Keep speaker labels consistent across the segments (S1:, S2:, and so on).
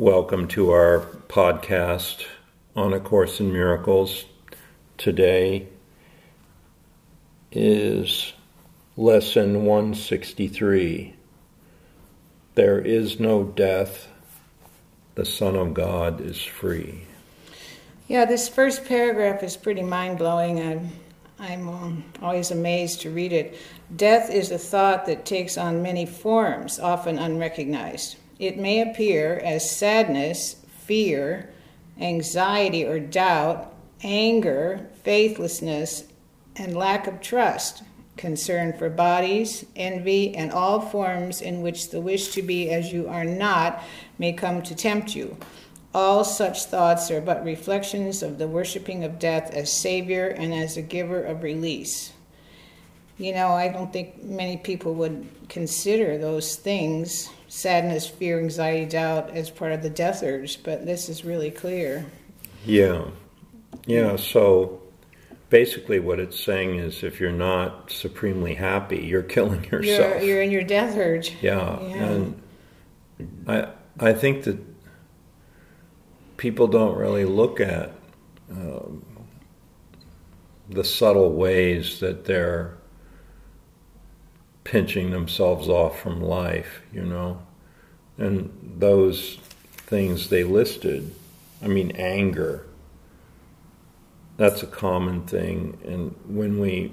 S1: Welcome to our podcast on A Course in Miracles. Today is lesson 163. There is no death, the Son of God is free.
S2: Yeah, this first paragraph is pretty mind blowing. I'm, I'm always amazed to read it. Death is a thought that takes on many forms, often unrecognized. It may appear as sadness, fear, anxiety or doubt, anger, faithlessness, and lack of trust, concern for bodies, envy, and all forms in which the wish to be as you are not may come to tempt you. All such thoughts are but reflections of the worshiping of death as Savior and as a giver of release. You know, I don't think many people would consider those things sadness, fear, anxiety, doubt as part of the death urge, but this is really clear.
S1: Yeah. Yeah, so basically what it's saying is if you're not supremely happy, you're killing yourself.
S2: You're, you're in your death urge.
S1: Yeah. yeah. And I I think that people don't really look at um, the subtle ways that they're pinching themselves off from life, you know. And those things they listed, I mean, anger, that's a common thing. And when we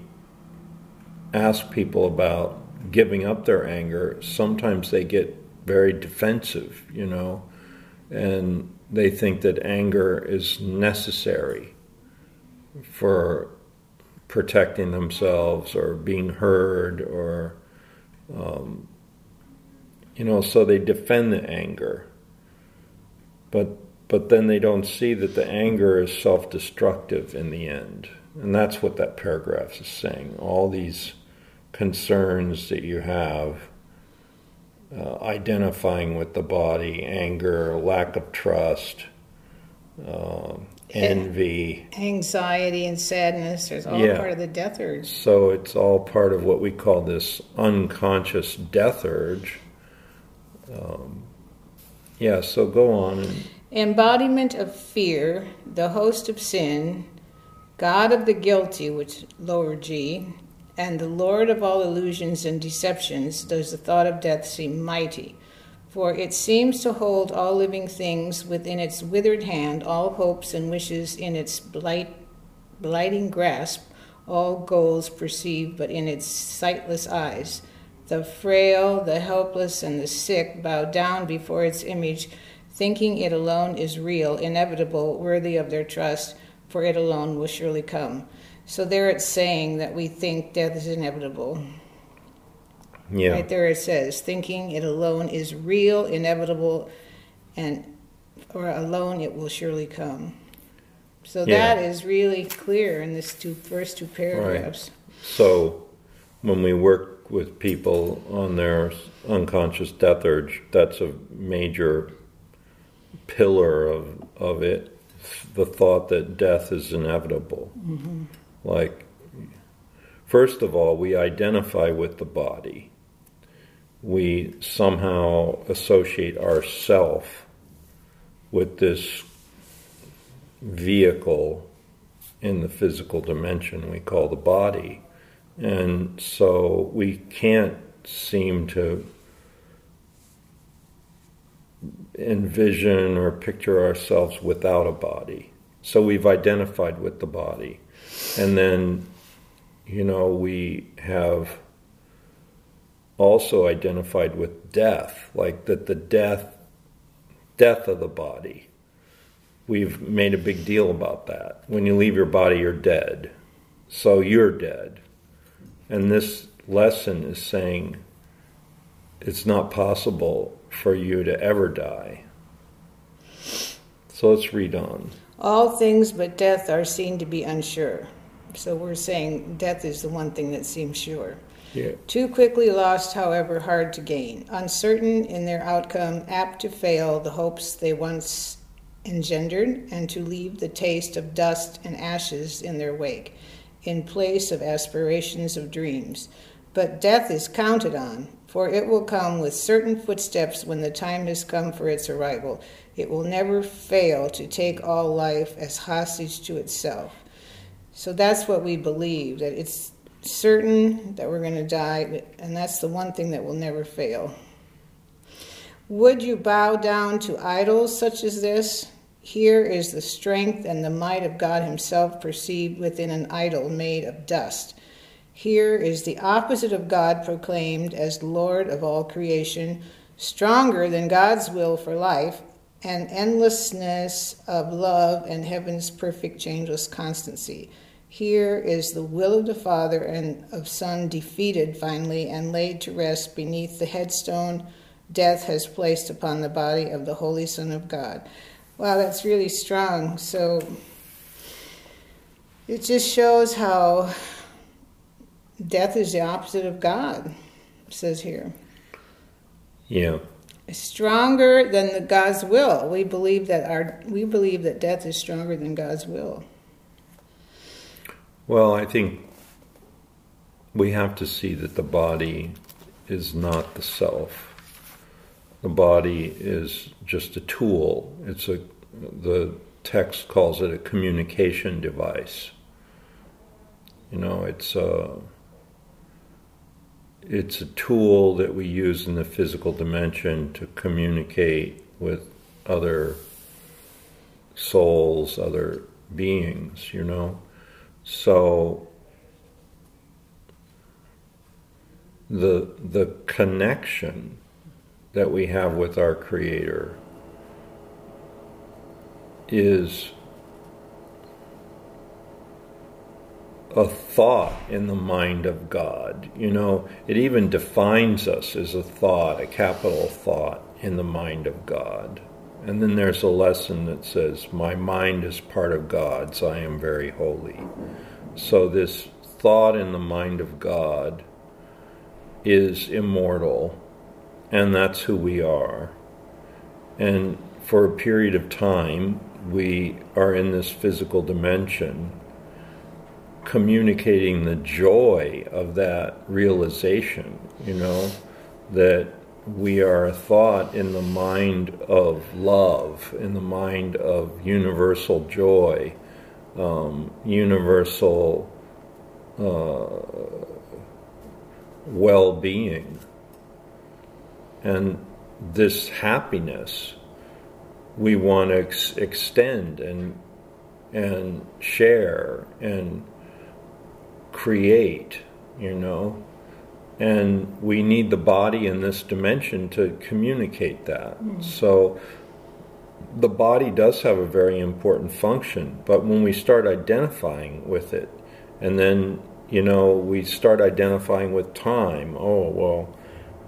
S1: ask people about giving up their anger, sometimes they get very defensive, you know, and they think that anger is necessary for protecting themselves or being heard or um, you know, so they defend the anger. But but then they don't see that the anger is self-destructive in the end. And that's what that paragraph is saying. All these concerns that you have uh, identifying with the body, anger, lack of trust, uh, envy,
S2: anxiety, and sadness. There's all yeah. part of the death urge.
S1: So it's all part of what we call this unconscious death urge. Um, yeah, so go on. And...
S2: Embodiment of fear, the host of sin, God of the guilty, which lower G, and the Lord of all illusions and deceptions, does the thought of death seem mighty for it seems to hold all living things within its withered hand, all hopes and wishes in its blight, blighting grasp, all goals perceived but in its sightless eyes. The frail, the helpless, and the sick bow down before its image, thinking it alone is real, inevitable, worthy of their trust, for it alone will surely come. So there it's saying that we think death is inevitable.
S1: Yeah.
S2: Right there it says, thinking it alone is real, inevitable, and or alone it will surely come. So yeah. that is really clear in this two first two paragraphs.
S1: Right. So when we work with people on their unconscious death urge, that's a major pillar of of it. The thought that death is inevitable. Mm-hmm. Like, first of all, we identify with the body we somehow associate ourself with this vehicle in the physical dimension we call the body. And so we can't seem to envision or picture ourselves without a body. So we've identified with the body. And then, you know, we have also identified with death, like that the death death of the body. We've made a big deal about that. When you leave your body, you're dead. So you're dead. And this lesson is saying it's not possible for you to ever die. So let's read on.
S2: All things but death are seen to be unsure. So we're saying death is the one thing that seems sure.
S1: Yeah.
S2: Too quickly lost, however, hard to gain. Uncertain in their outcome, apt to fail the hopes they once engendered, and to leave the taste of dust and ashes in their wake, in place of aspirations of dreams. But death is counted on, For it will come with certain footsteps when the time has come for its arrival. It will never fail to take all life as hostage to itself. So that's what we believe that it's certain that we're going to die, and that's the one thing that will never fail. Would you bow down to idols such as this? Here is the strength and the might of God Himself perceived within an idol made of dust. Here is the opposite of God proclaimed as Lord of all creation, stronger than God's will for life, and endlessness of love and heaven's perfect changeless constancy. Here is the will of the Father and of Son defeated finally and laid to rest beneath the headstone death has placed upon the body of the Holy Son of God. Wow, that's really strong. So it just shows how death is the opposite of God, says here.
S1: Yeah.
S2: Stronger than the God's will. We believe that our we believe that death is stronger than God's will.
S1: Well, I think we have to see that the body is not the self. The body is just a tool. It's a the text calls it a communication device. You know, it's a it's a tool that we use in the physical dimension to communicate with other souls, other beings, you know. So the the connection that we have with our creator is a thought in the mind of God. You know, it even defines us as a thought, a capital thought in the mind of God. And then there's a lesson that says, My mind is part of God's, I am very holy. So, this thought in the mind of God is immortal, and that's who we are. And for a period of time, we are in this physical dimension communicating the joy of that realization, you know, that we are a thought in the mind of love, in the mind of universal joy, um, universal uh, well being. And this happiness we want to ex- extend and and share and create, you know. And we need the body in this dimension to communicate that. Mm. So the body does have a very important function, but when we start identifying with it, and then, you know, we start identifying with time, oh, well,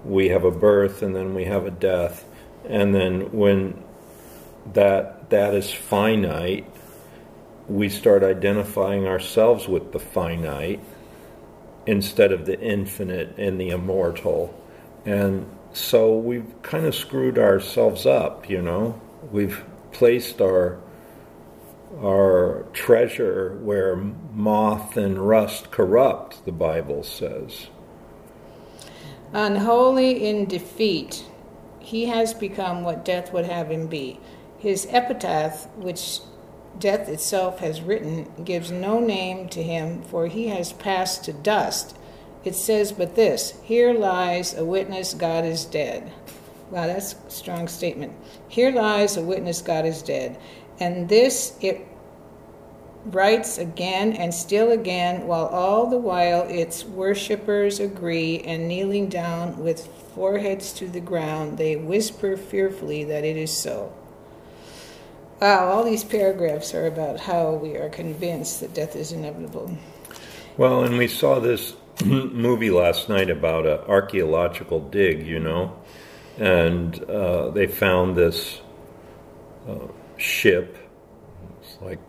S1: we have a birth and then we have a death. And then when that that is finite, we start identifying ourselves with the finite instead of the infinite and the immortal. And so we've kind of screwed ourselves up, you know. We've placed our our treasure where moth and rust corrupt, the Bible says.
S2: Unholy in defeat, he has become what death would have him be. His epitaph, which death itself has written, gives no name to him, for he has passed to dust. It says but this Here lies a witness God is dead. Wow, that's a strong statement. Here lies a witness God is dead. And this it writes again and still again, while all the while its worshippers agree, and kneeling down with foreheads to the ground, they whisper fearfully that it is so. Wow, all these paragraphs are about how we are convinced that death is inevitable.
S1: Well, and we saw this movie last night about an archaeological dig, you know, and uh, they found this uh, ship. It's like,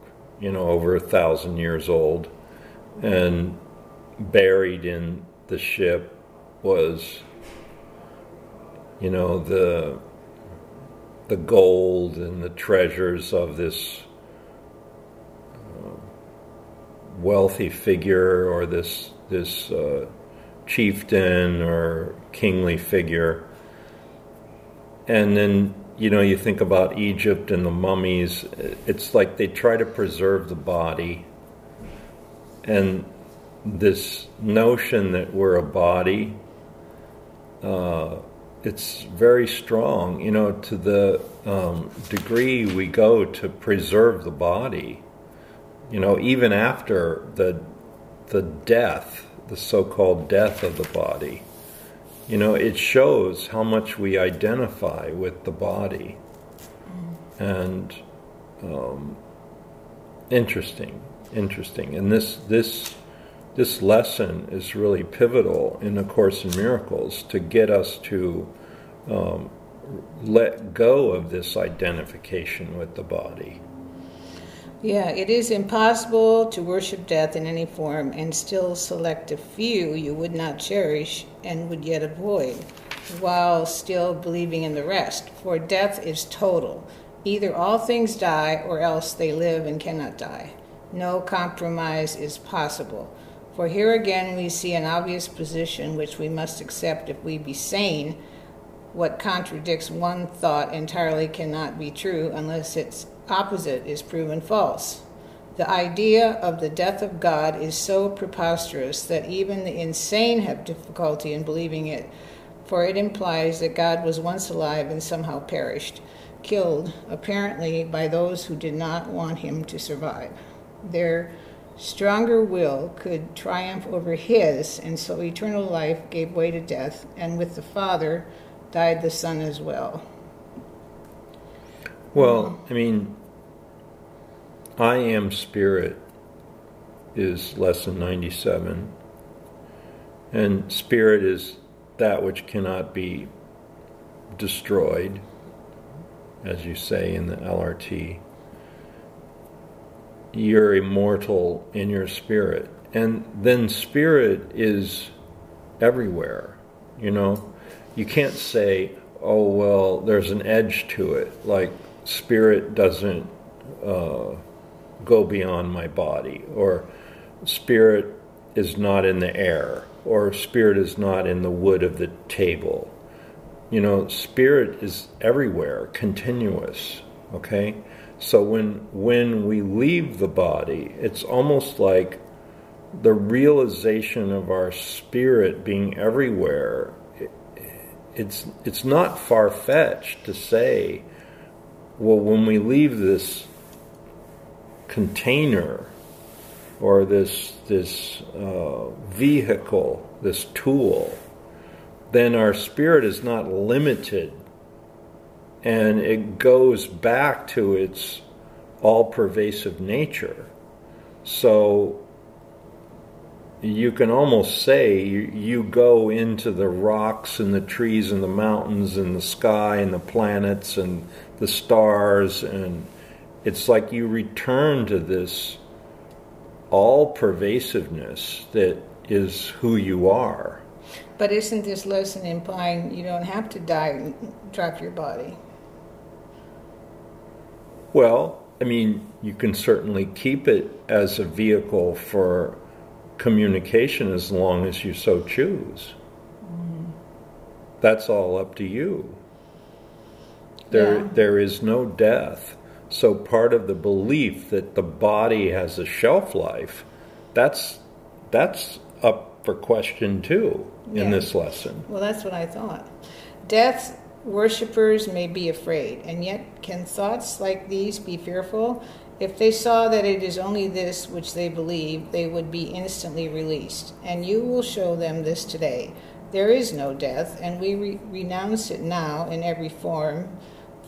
S1: you know, over a thousand years old, and buried in the ship was, you know, the the gold and the treasures of this uh, wealthy figure or this this uh, chieftain or kingly figure. And then, you know, you think about Egypt and the mummies, it's like they try to preserve the body. And this notion that we're a body, uh, it's very strong, you know, to the um, degree we go to preserve the body. You know, even after the the death, the so-called death of the body, you know, it shows how much we identify with the body, and um, interesting, interesting. And this this this lesson is really pivotal in A Course in Miracles to get us to um, let go of this identification with the body.
S2: Yeah, it is impossible to worship death in any form and still select a few you would not cherish and would yet avoid, while still believing in the rest. For death is total. Either all things die or else they live and cannot die. No compromise is possible. For here again we see an obvious position which we must accept if we be sane. What contradicts one thought entirely cannot be true unless its opposite is proven false. The idea of the death of God is so preposterous that even the insane have difficulty in believing it, for it implies that God was once alive and somehow perished, killed, apparently, by those who did not want him to survive. There stronger will could triumph over his, and so eternal life gave way to death, and with the Father died the Son as well.
S1: Well, I mean, I am spirit is lesson 97, and spirit is that which cannot be destroyed, as you say in the LRT you're immortal in your spirit. And then spirit is everywhere, you know? You can't say, oh, well, there's an edge to it, like spirit doesn't uh, go beyond my body, or spirit is not in the air, or spirit is not in the wood of the table. You know, spirit is everywhere, continuous, okay? So when when we leave the body, it's almost like the realization of our spirit being everywhere. it's it's not far fetched to say, well, when we leave this container or this this uh, vehicle, this tool, then our spirit is not limited and it goes back to its all pervasive nature. So you can almost say you, you, go into the rocks and the trees and the mountains and the sky and the planets and the stars, and it's like you return to this all pervasiveness that is who you are.
S2: But isn't this lesson implying you don't have to die and drop your body?
S1: Well, I mean, you can certainly keep it as a vehicle for communication as long as you so choose. Mm. That's all up to you. There, yeah. there is no death. So part of the belief that the body has a shelf life, that's that's up for question too in yeah. this lesson.
S2: Well, that's what I thought. Death Worshippers may be afraid, and yet can thoughts like these be fearful? If they saw that it is only this which they believe, they would be instantly released. And you will show them this today. There is no death, and we re- renounce it now in every form,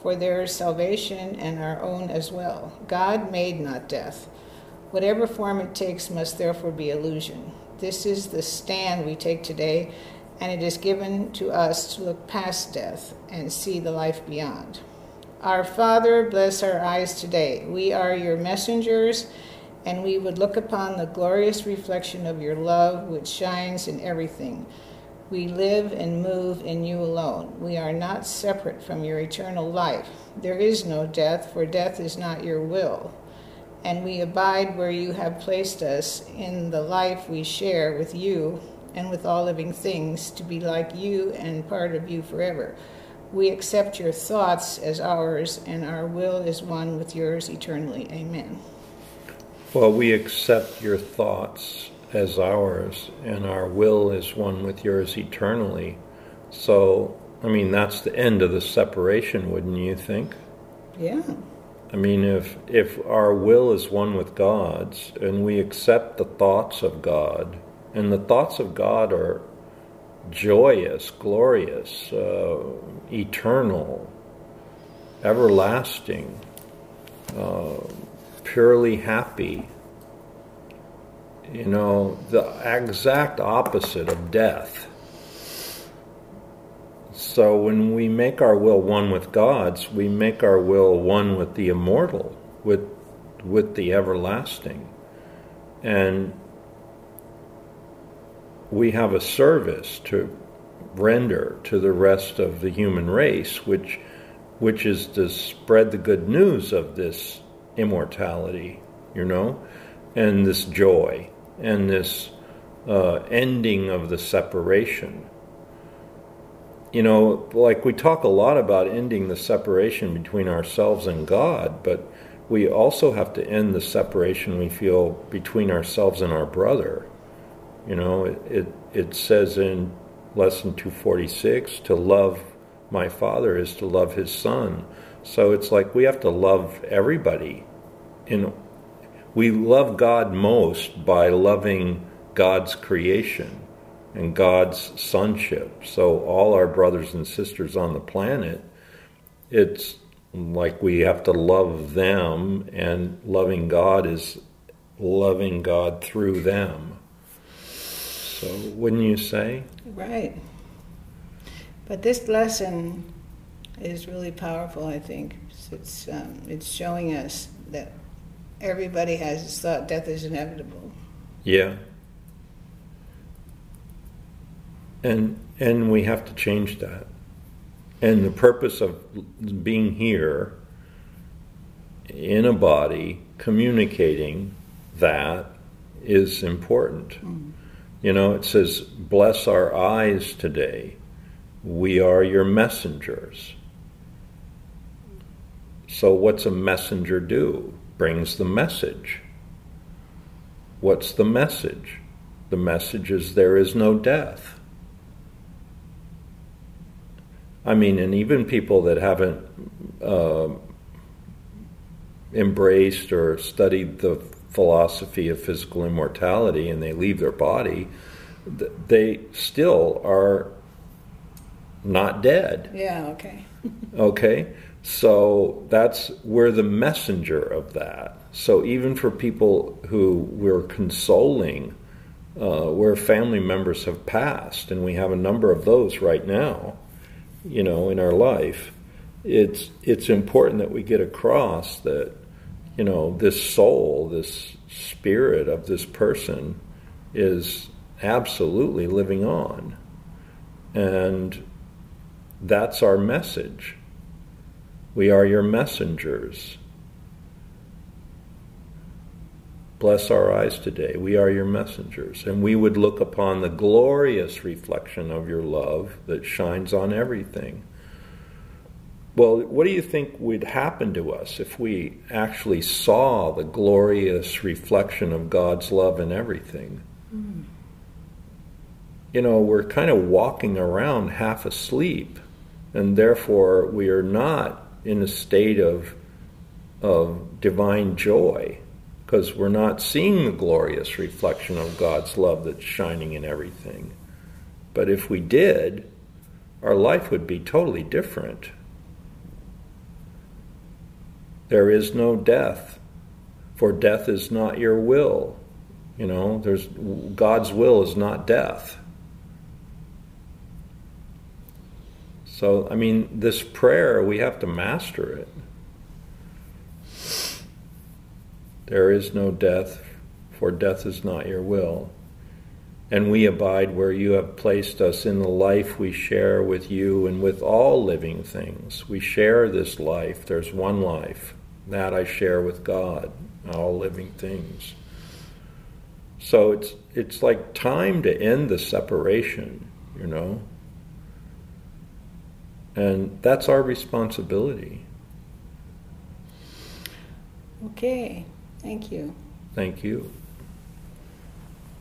S2: for there is salvation and our own as well. God made not death. Whatever form it takes must therefore be illusion. This is the stand we take today and it is given to us to look past death and see the life beyond. Our Father, bless our eyes today. We are your messengers, and we would look upon the glorious reflection of your love which shines in everything. We live and move in you alone. We are not separate from your eternal life. There is no death, for death is not your will. And we abide where you have placed us in the life we share with you and with all living things, to be like you and part of you forever. We accept your thoughts as ours, and our will is one with yours eternally. Amen.
S1: Well, we accept your thoughts as ours, and our will is one with yours eternally. So, I mean, that's the end of the separation, wouldn't you think?
S2: Yeah.
S1: I mean, if if our will is one with God's, and we accept the thoughts of God, and the thoughts of God are joyous, glorious, uh, eternal, everlasting, uh, purely happy. You know, the exact opposite of death. So when we make our will one with God's, we make our will one with the immortal, with with the everlasting. And we have a service to render to the rest of the human race, which which is to spread the good news of this immortality, you know, and this joy and this uh, ending of the separation. You know, like we talk a lot about ending the separation between ourselves and God, but we also have to end the separation we feel between ourselves and our brother. You know, it, it, it says in lesson 246 to love my father is to love his son. So it's like we have to love everybody. In we love God most by loving God's creation and God's sonship. So all our brothers and sisters on the planet, it's like we have to love them and loving God is loving God through them. So wouldn't you say?
S2: Right. But this lesson is really powerful, I think. It's, um, it's showing us that everybody has this thought death is inevitable.
S1: Yeah. And and we have to change that. And the purpose of being here in a body communicating that is important. Mm. You know, it says, Bless our eyes today. We are your messengers. So, what's a messenger do? Brings the message. What's the message? The message is there is no death. I mean, and even people that haven't uh, embraced or studied the philosophy of physical immortality and they leave their body, they still are not dead.
S2: Yeah, okay.
S1: okay? So that's we're the messenger of that. So even for people who we're consoling, uh, where family members have passed, and we have a number of those right now, you know, in our life, it's it's important that we get across that you know, this soul, this spirit of this person is absolutely living on. And that's our message. We are your messengers. Bless our eyes today. We are your messengers. And we would look upon the glorious reflection of your love that shines on everything. Well, what do you think would happen to us if we actually saw the glorious reflection of God's love in everything? Mm. You know, we're kind of walking around half asleep, and therefore we are not in a state of, of divine joy because we're not seeing the glorious reflection of God's love that's shining in everything. But if we did, our life would be totally different. There is no death, for death is not your will. You know, there's God's will is not death. So, I mean, this prayer, we have to master it. There is no death, for death is not your will. And we abide where you have placed us in the life we share with you and with all living things. We share this life, there's one life. That I share with God, all living things. So it's it's like time to end the separation, you know. And that's our responsibility.
S2: Okay, thank you.
S1: Thank you.